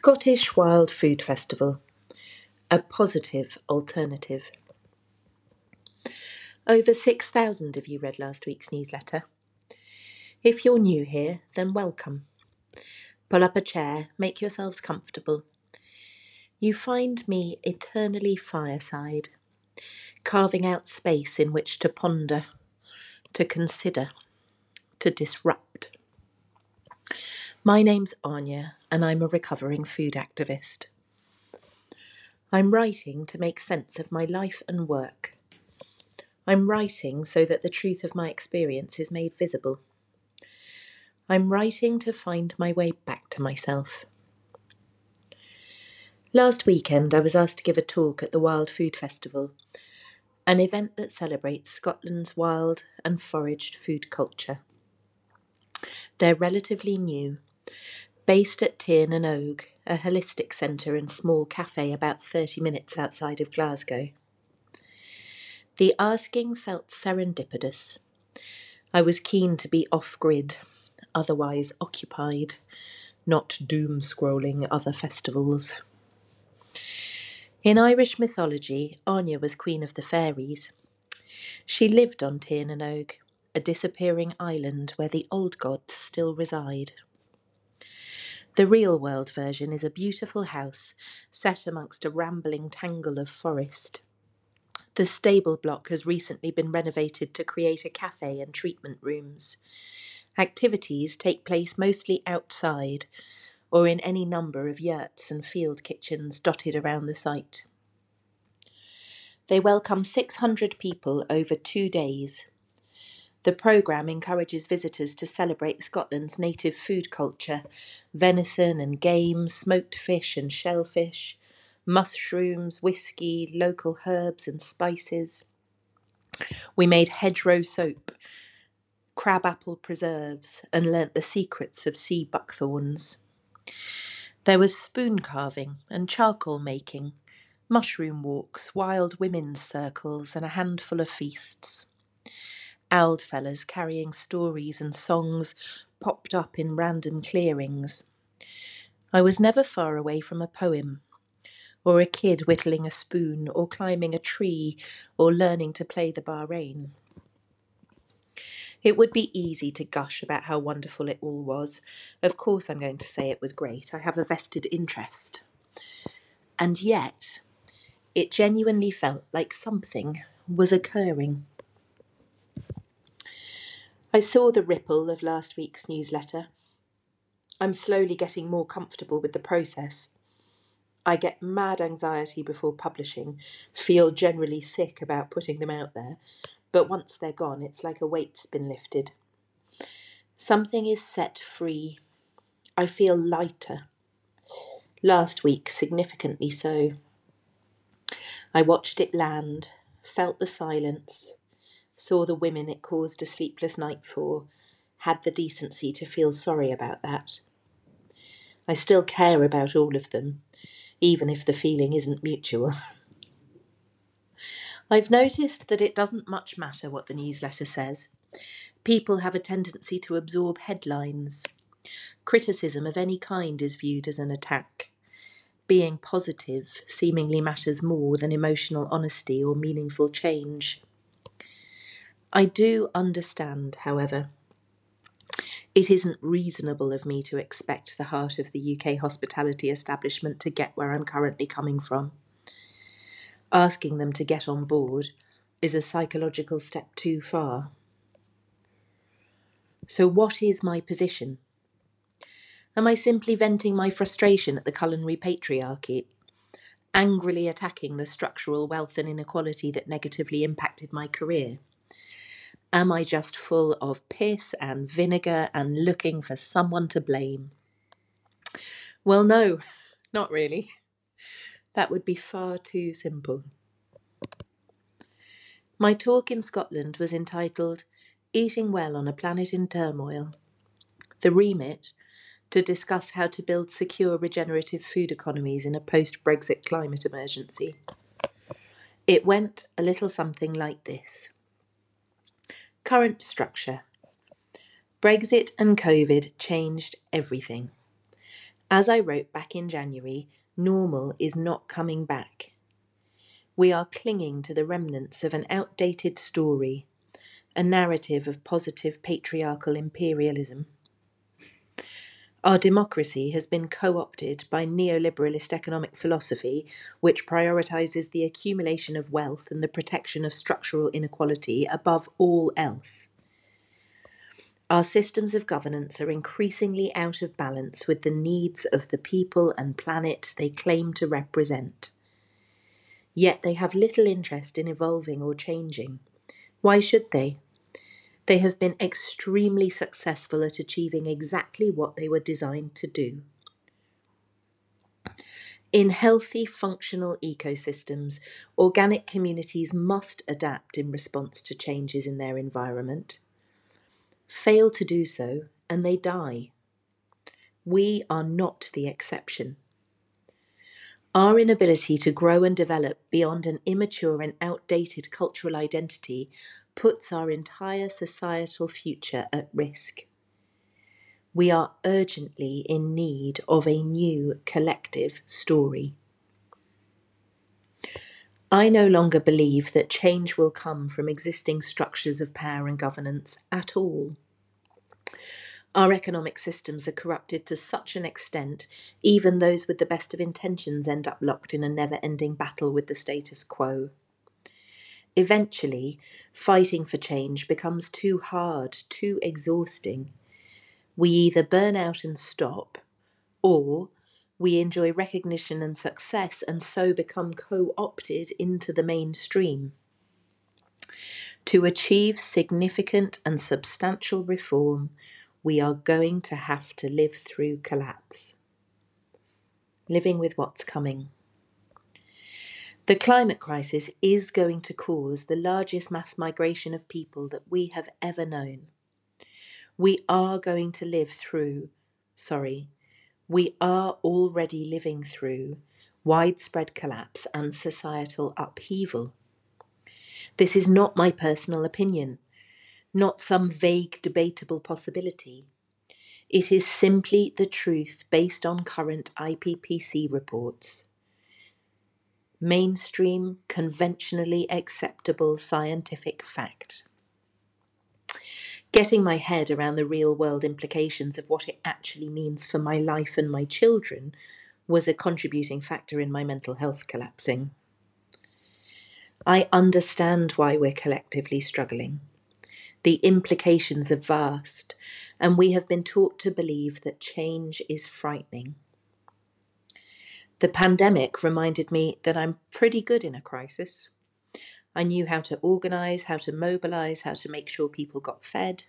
Scottish Wild Food Festival A Positive Alternative. Over 6,000 of you read last week's newsletter. If you're new here, then welcome. Pull up a chair, make yourselves comfortable. You find me eternally fireside, carving out space in which to ponder, to consider, to disrupt. My name's Àine, and I'm a recovering food activist. I'm writing to make sense of my life and work. I'm writing so that the truth of my experience is made visible. I'm writing to find my way back to myself. Last weekend, I was asked to give a talk at the Wild Food Festival, an event that celebrates Scotland's wild and foraged food culture. They're relatively new, based at Tír na nÓg, a holistic centre and small cafe about 30 minutes outside of Glasgow. The asking felt serendipitous. I was keen to be off grid otherwise occupied, not doom scrolling other festivals. In Irish mythology, Áine was queen of the fairies. She lived on Tír na nÓg, a disappearing island where the old gods still reside. The real world version is a beautiful house set amongst a rambling tangle of forest. The stable block has recently been renovated to create a cafe and treatment rooms. Activities take place mostly outside or in any number of yurts and field kitchens dotted around the site. They welcome 600 people over two days. The programme encourages visitors to celebrate Scotland's native food culture venison and game, smoked fish and shellfish, mushrooms, whisky, local herbs and spices. We made hedgerow soap crabapple preserves, and learnt the secrets of sea buckthorns. There was spoon carving and charcoal making, mushroom walks, wild women's circles, and a handful of feasts. Owled fellas carrying stories and songs popped up in random clearings. I was never far away from a poem, or a kid whittling a spoon, or climbing a tree, or learning to play the bodhrán. It would be easy to gush about how wonderful it all was. Of course, I'm going to say it was great. I have a vested interest. And yet, it genuinely felt like something was occurring. I saw the ripple of last week's newsletter. I'm slowly getting more comfortable with the process. I get mad anxiety before publishing, feel generally sick about putting them out there, but once they're gone, it's like a weight's been lifted. Something is set free. I feel lighter. Last week, significantly so. I watched it land, felt the silence, saw the women it caused a sleepless night for, had the decency to feel sorry about that. I still care about all of them, even if the feeling isn't mutual. I've noticed that it doesn't much matter what the newsletter says. People have a tendency to absorb headlines. Criticism of any kind is viewed as an attack. Being positive seemingly matters more than emotional honesty or meaningful change. I do understand, however. It isn't reasonable of me to expect the heart of the UK hospitality establishment to get where I'm currently coming from asking them to get on board is a psychological step too far. So, what is my position? Am I simply venting my frustration at the culinary patriarchy, angrily attacking the structural wealth and inequality that negatively impacted my career? Am I just full of piss and vinegar and looking for someone to blame? Well, no, not really. That would be far too simple. My talk in Scotland was entitled Eating Well on a Planet in Turmoil. The remit to discuss how to build secure regenerative food economies in a post Brexit climate emergency. It went a little something like this Current structure Brexit and COVID changed everything. As I wrote back in January, normal is not coming back. We are clinging to the remnants of an outdated story, a narrative of positive patriarchal imperialism. Our democracy has been co opted by neoliberalist economic philosophy, which prioritizes the accumulation of wealth and the protection of structural inequality above all else. Our systems of governance are increasingly out of balance with the needs of the people and planet they claim to represent. Yet they have little interest in evolving or changing. Why should they? They have been extremely successful at achieving exactly what they were designed to do. In healthy, functional ecosystems, organic communities must adapt in response to changes in their environment fail to do so, and they die. We are not the exception. Our inability to grow and develop beyond an immature and outdated cultural identity puts our entire societal future at risk. We are urgently in need of a new collective story. I no longer believe that change will come from existing structures of power and governance at all. Our economic systems are corrupted to such an extent, even those with the best of intentions end up locked in a never ending battle with the status quo. Eventually, fighting for change becomes too hard, too exhausting. We either burn out and stop, or we enjoy recognition and success and so become co opted into the mainstream. To achieve significant and substantial reform, we are going to have to live through collapse. Living with what's coming. The climate crisis is going to cause the largest mass migration of people that we have ever known. We are going to live through, sorry, we are already living through widespread collapse and societal upheaval. This is not my personal opinion, not some vague debatable possibility. It is simply the truth based on current IPCC reports. Mainstream, conventionally acceptable scientific fact getting my head around the real world implications of what it actually means for my life and my children was a contributing factor in my mental health collapsing. I understand why we're collectively struggling. The implications are vast, and we have been taught to believe that change is frightening. The pandemic reminded me that I'm pretty good in a crisis. I knew how to organise, how to mobilise, how to make sure people got fed.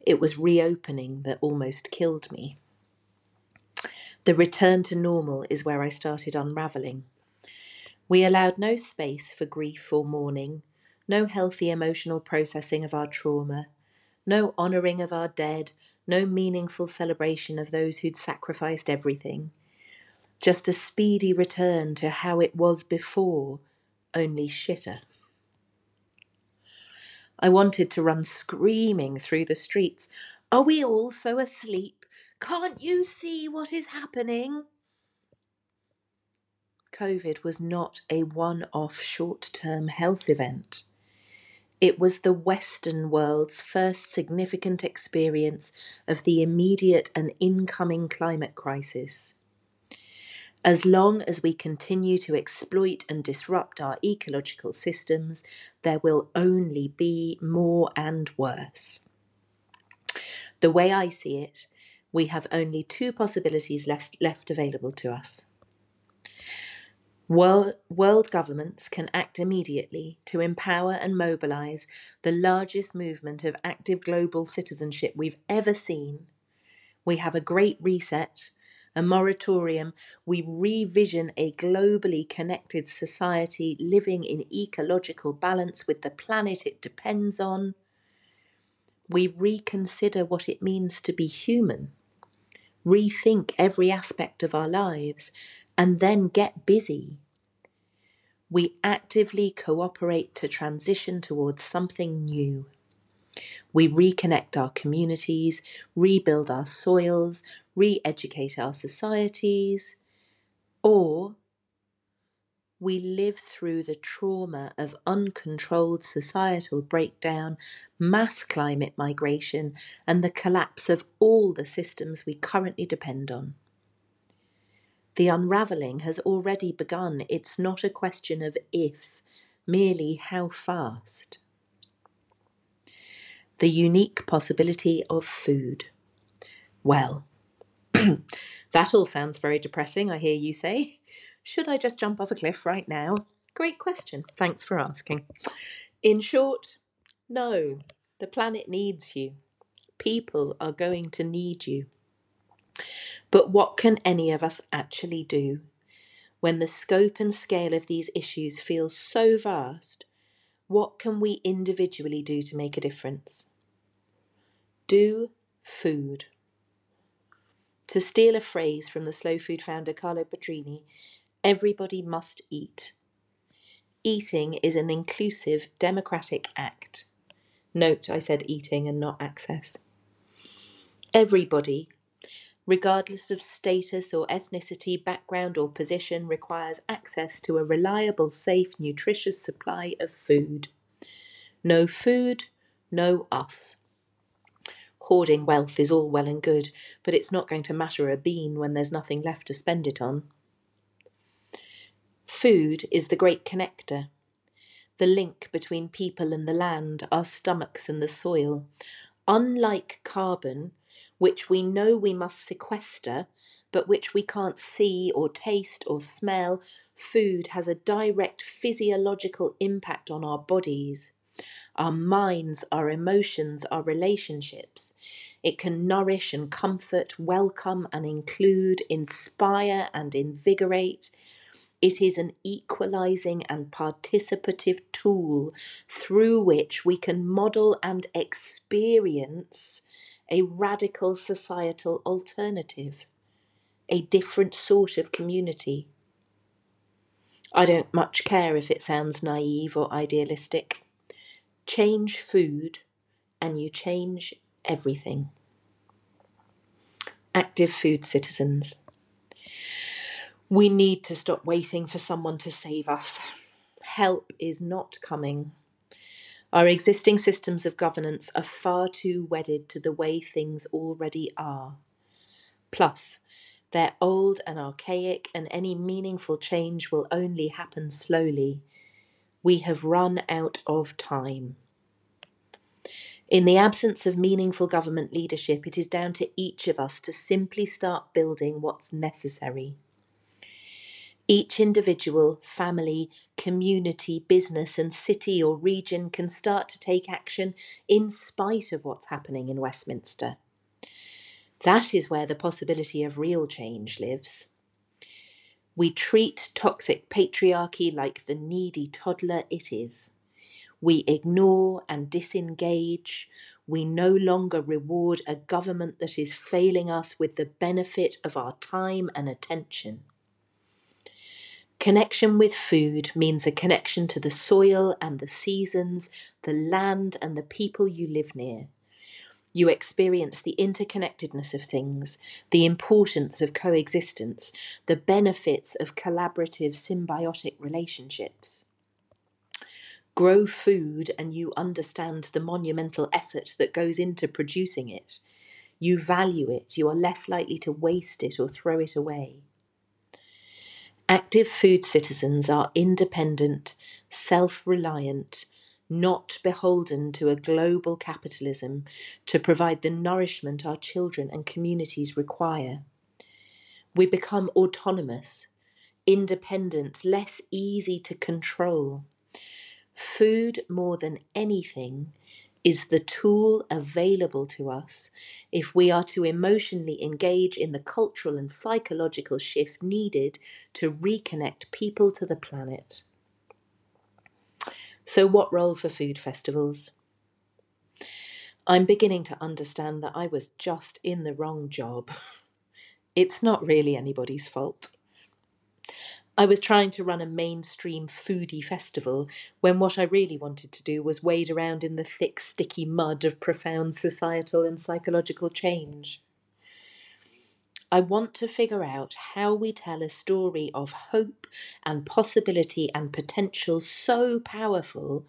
It was reopening that almost killed me. The return to normal is where I started unravelling. We allowed no space for grief or mourning, no healthy emotional processing of our trauma, no honouring of our dead, no meaningful celebration of those who'd sacrificed everything. Just a speedy return to how it was before only shitter. I wanted to run screaming through the streets. Are we all so asleep? Can't you see what is happening? COVID was not a one off short term health event. It was the Western world's first significant experience of the immediate and incoming climate crisis. As long as we continue to exploit and disrupt our ecological systems, there will only be more and worse. The way I see it, we have only two possibilities left, available to us. World, world governments can act immediately to empower and mobilize the largest movement of active global citizenship we've ever seen. We have a great reset a moratorium, we revision a globally connected society living in ecological balance with the planet it depends on. We reconsider what it means to be human, rethink every aspect of our lives, and then get busy. We actively cooperate to transition towards something new. We reconnect our communities, rebuild our soils, re educate our societies, or we live through the trauma of uncontrolled societal breakdown, mass climate migration, and the collapse of all the systems we currently depend on. The unravelling has already begun. It's not a question of if, merely how fast. The unique possibility of food. Well, that all sounds very depressing, I hear you say. Should I just jump off a cliff right now? Great question. Thanks for asking. In short, no. The planet needs you. People are going to need you. But what can any of us actually do when the scope and scale of these issues feels so vast? What can we individually do to make a difference? Do food. To steal a phrase from the slow food founder Carlo Petrini, Everybody must eat. Eating is an inclusive, democratic act. Note I said eating and not access. Everybody, regardless of status or ethnicity, background, or position, requires access to a reliable, safe, nutritious supply of food. No food, no us. Hoarding wealth is all well and good, but it's not going to matter a bean when there's nothing left to spend it on. Food is the great connector, the link between people and the land, our stomachs and the soil. Unlike carbon, which we know we must sequester, but which we can't see or taste or smell, food has a direct physiological impact on our bodies, our minds, our emotions, our relationships. It can nourish and comfort, welcome and include, inspire and invigorate. It is an equalizing and participative tool through which we can model and experience a radical societal alternative, a different sort of community. I don't much care if it sounds naive or idealistic. Change food and you change everything. Active food citizens. We need to stop waiting for someone to save us. Help is not coming. Our existing systems of governance are far too wedded to the way things already are. Plus, they're old and archaic, and any meaningful change will only happen slowly. We have run out of time. In the absence of meaningful government leadership, it is down to each of us to simply start building what's necessary. Each individual, family, community, business, and city or region can start to take action in spite of what's happening in Westminster. That is where the possibility of real change lives. We treat toxic patriarchy like the needy toddler it is. We ignore and disengage. We no longer reward a government that is failing us with the benefit of our time and attention. Connection with food means a connection to the soil and the seasons, the land and the people you live near. You experience the interconnectedness of things, the importance of coexistence, the benefits of collaborative symbiotic relationships. Grow food and you understand the monumental effort that goes into producing it. You value it, you are less likely to waste it or throw it away. Active food citizens are independent, self reliant, not beholden to a global capitalism to provide the nourishment our children and communities require. We become autonomous, independent, less easy to control. Food, more than anything, is the tool available to us if we are to emotionally engage in the cultural and psychological shift needed to reconnect people to the planet. So, what role for food festivals? I'm beginning to understand that I was just in the wrong job. It's not really anybody's fault. I was trying to run a mainstream foodie festival when what I really wanted to do was wade around in the thick, sticky mud of profound societal and psychological change. I want to figure out how we tell a story of hope and possibility and potential so powerful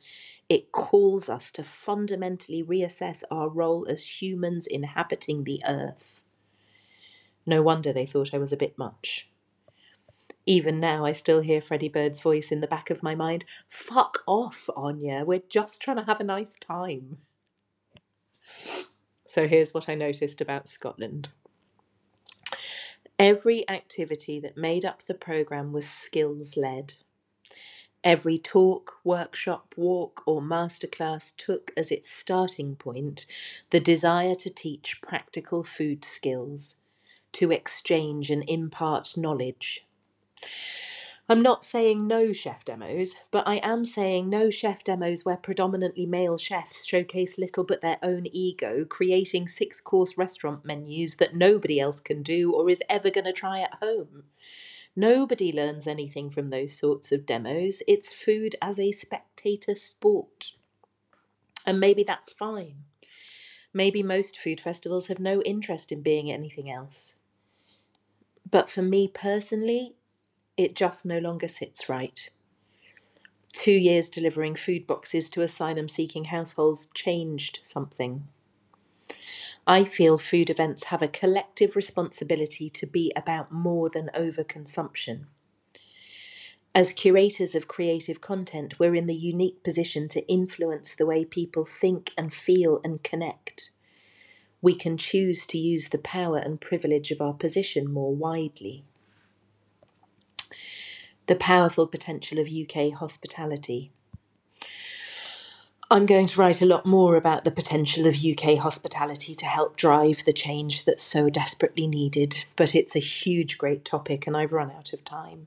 it calls us to fundamentally reassess our role as humans inhabiting the earth. No wonder they thought I was a bit much. Even now, I still hear Freddie Bird's voice in the back of my mind Fuck off, Àine, we're just trying to have a nice time. So here's what I noticed about Scotland. Every activity that made up the programme was skills led. Every talk, workshop, walk, or masterclass took as its starting point the desire to teach practical food skills, to exchange and impart knowledge. I'm not saying no chef demos, but I am saying no chef demos where predominantly male chefs showcase little but their own ego, creating six course restaurant menus that nobody else can do or is ever going to try at home. Nobody learns anything from those sorts of demos. It's food as a spectator sport. And maybe that's fine. Maybe most food festivals have no interest in being anything else. But for me personally, it just no longer sits right. Two years delivering food boxes to asylum seeking households changed something. I feel food events have a collective responsibility to be about more than overconsumption. As curators of creative content, we're in the unique position to influence the way people think and feel and connect. We can choose to use the power and privilege of our position more widely the powerful potential of UK hospitality. I'm going to write a lot more about the potential of UK hospitality to help drive the change that's so desperately needed, but it's a huge, great topic and I've run out of time.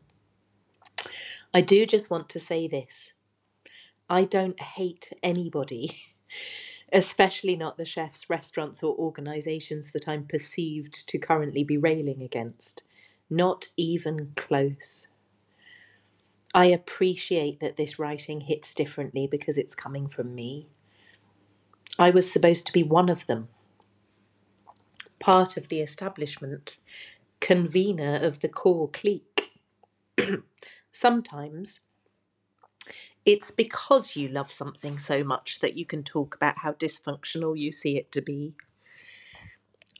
I do just want to say this I don't hate anybody, especially not the chefs, restaurants, or organisations that I'm perceived to currently be railing against. Not even close. I appreciate that this writing hits differently because it's coming from me. I was supposed to be one of them, part of the establishment, convener of the core clique. Sometimes it's because you love something so much that you can talk about how dysfunctional you see it to be.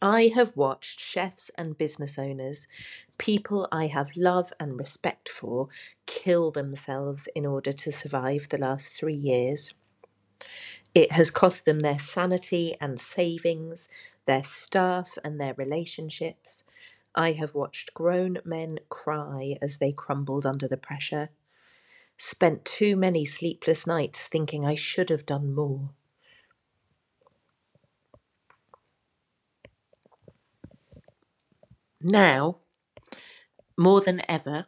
I have watched chefs and business owners, people I have love and respect for, kill themselves in order to survive the last three years. It has cost them their sanity and savings, their staff and their relationships. I have watched grown men cry as they crumbled under the pressure. Spent too many sleepless nights thinking I should have done more. Now, more than ever,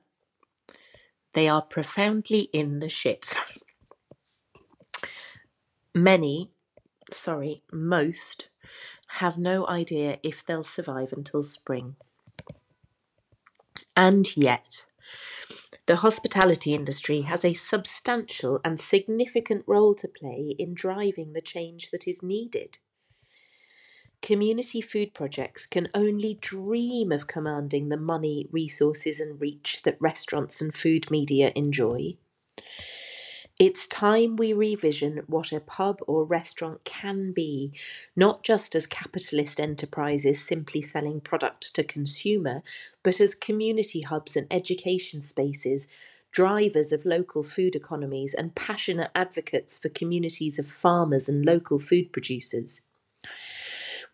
they are profoundly in the shit. Many, sorry, most, have no idea if they'll survive until spring. And yet, the hospitality industry has a substantial and significant role to play in driving the change that is needed. Community food projects can only dream of commanding the money, resources, and reach that restaurants and food media enjoy. It's time we revision what a pub or restaurant can be, not just as capitalist enterprises simply selling product to consumer, but as community hubs and education spaces, drivers of local food economies, and passionate advocates for communities of farmers and local food producers.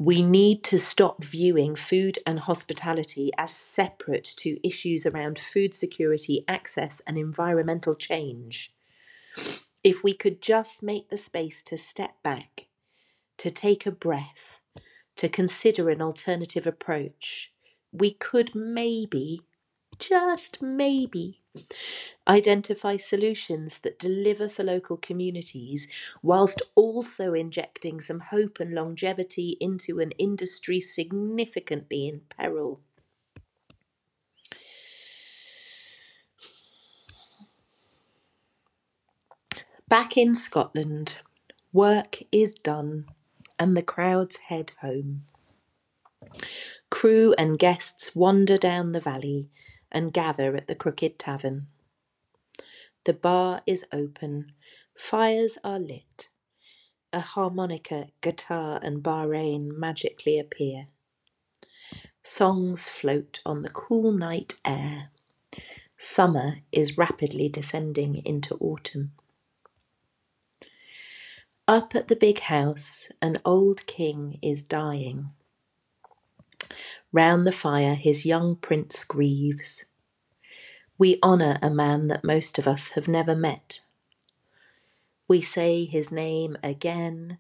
We need to stop viewing food and hospitality as separate to issues around food security, access, and environmental change. If we could just make the space to step back, to take a breath, to consider an alternative approach, we could maybe, just maybe, Identify solutions that deliver for local communities whilst also injecting some hope and longevity into an industry significantly in peril. Back in Scotland, work is done and the crowds head home. Crew and guests wander down the valley, and gather at the Crooked Tavern. The bar is open, fires are lit. A harmonica, guitar, and bodhrán magically appear. Songs float on the cool night air. Summer is rapidly descending into autumn. Up at the big house, an old king is dying. Round the fire, his young prince grieves. We honour a man that most of us have never met. We say his name again,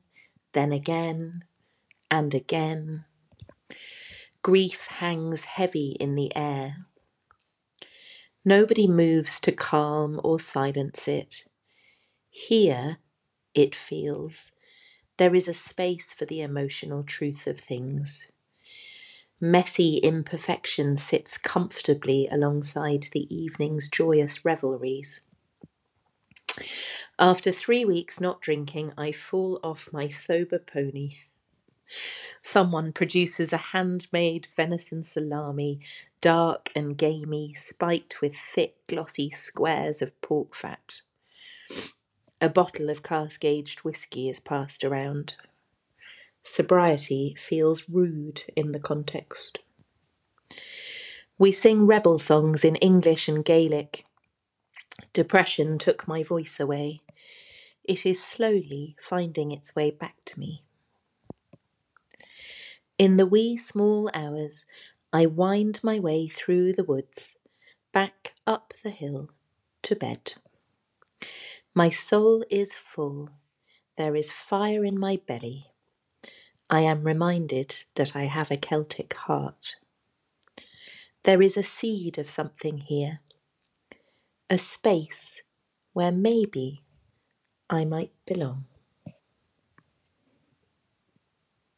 then again, and again. Grief hangs heavy in the air. Nobody moves to calm or silence it. Here, it feels, there is a space for the emotional truth of things. Messy imperfection sits comfortably alongside the evening's joyous revelries. After three weeks not drinking, I fall off my sober pony. Someone produces a handmade venison salami, dark and gamey, spiked with thick, glossy squares of pork fat. A bottle of cask aged whisky is passed around. Sobriety feels rude in the context. We sing rebel songs in English and Gaelic. Depression took my voice away. It is slowly finding its way back to me. In the wee small hours, I wind my way through the woods, back up the hill to bed. My soul is full. There is fire in my belly. I am reminded that I have a Celtic heart. There is a seed of something here, a space where maybe I might belong.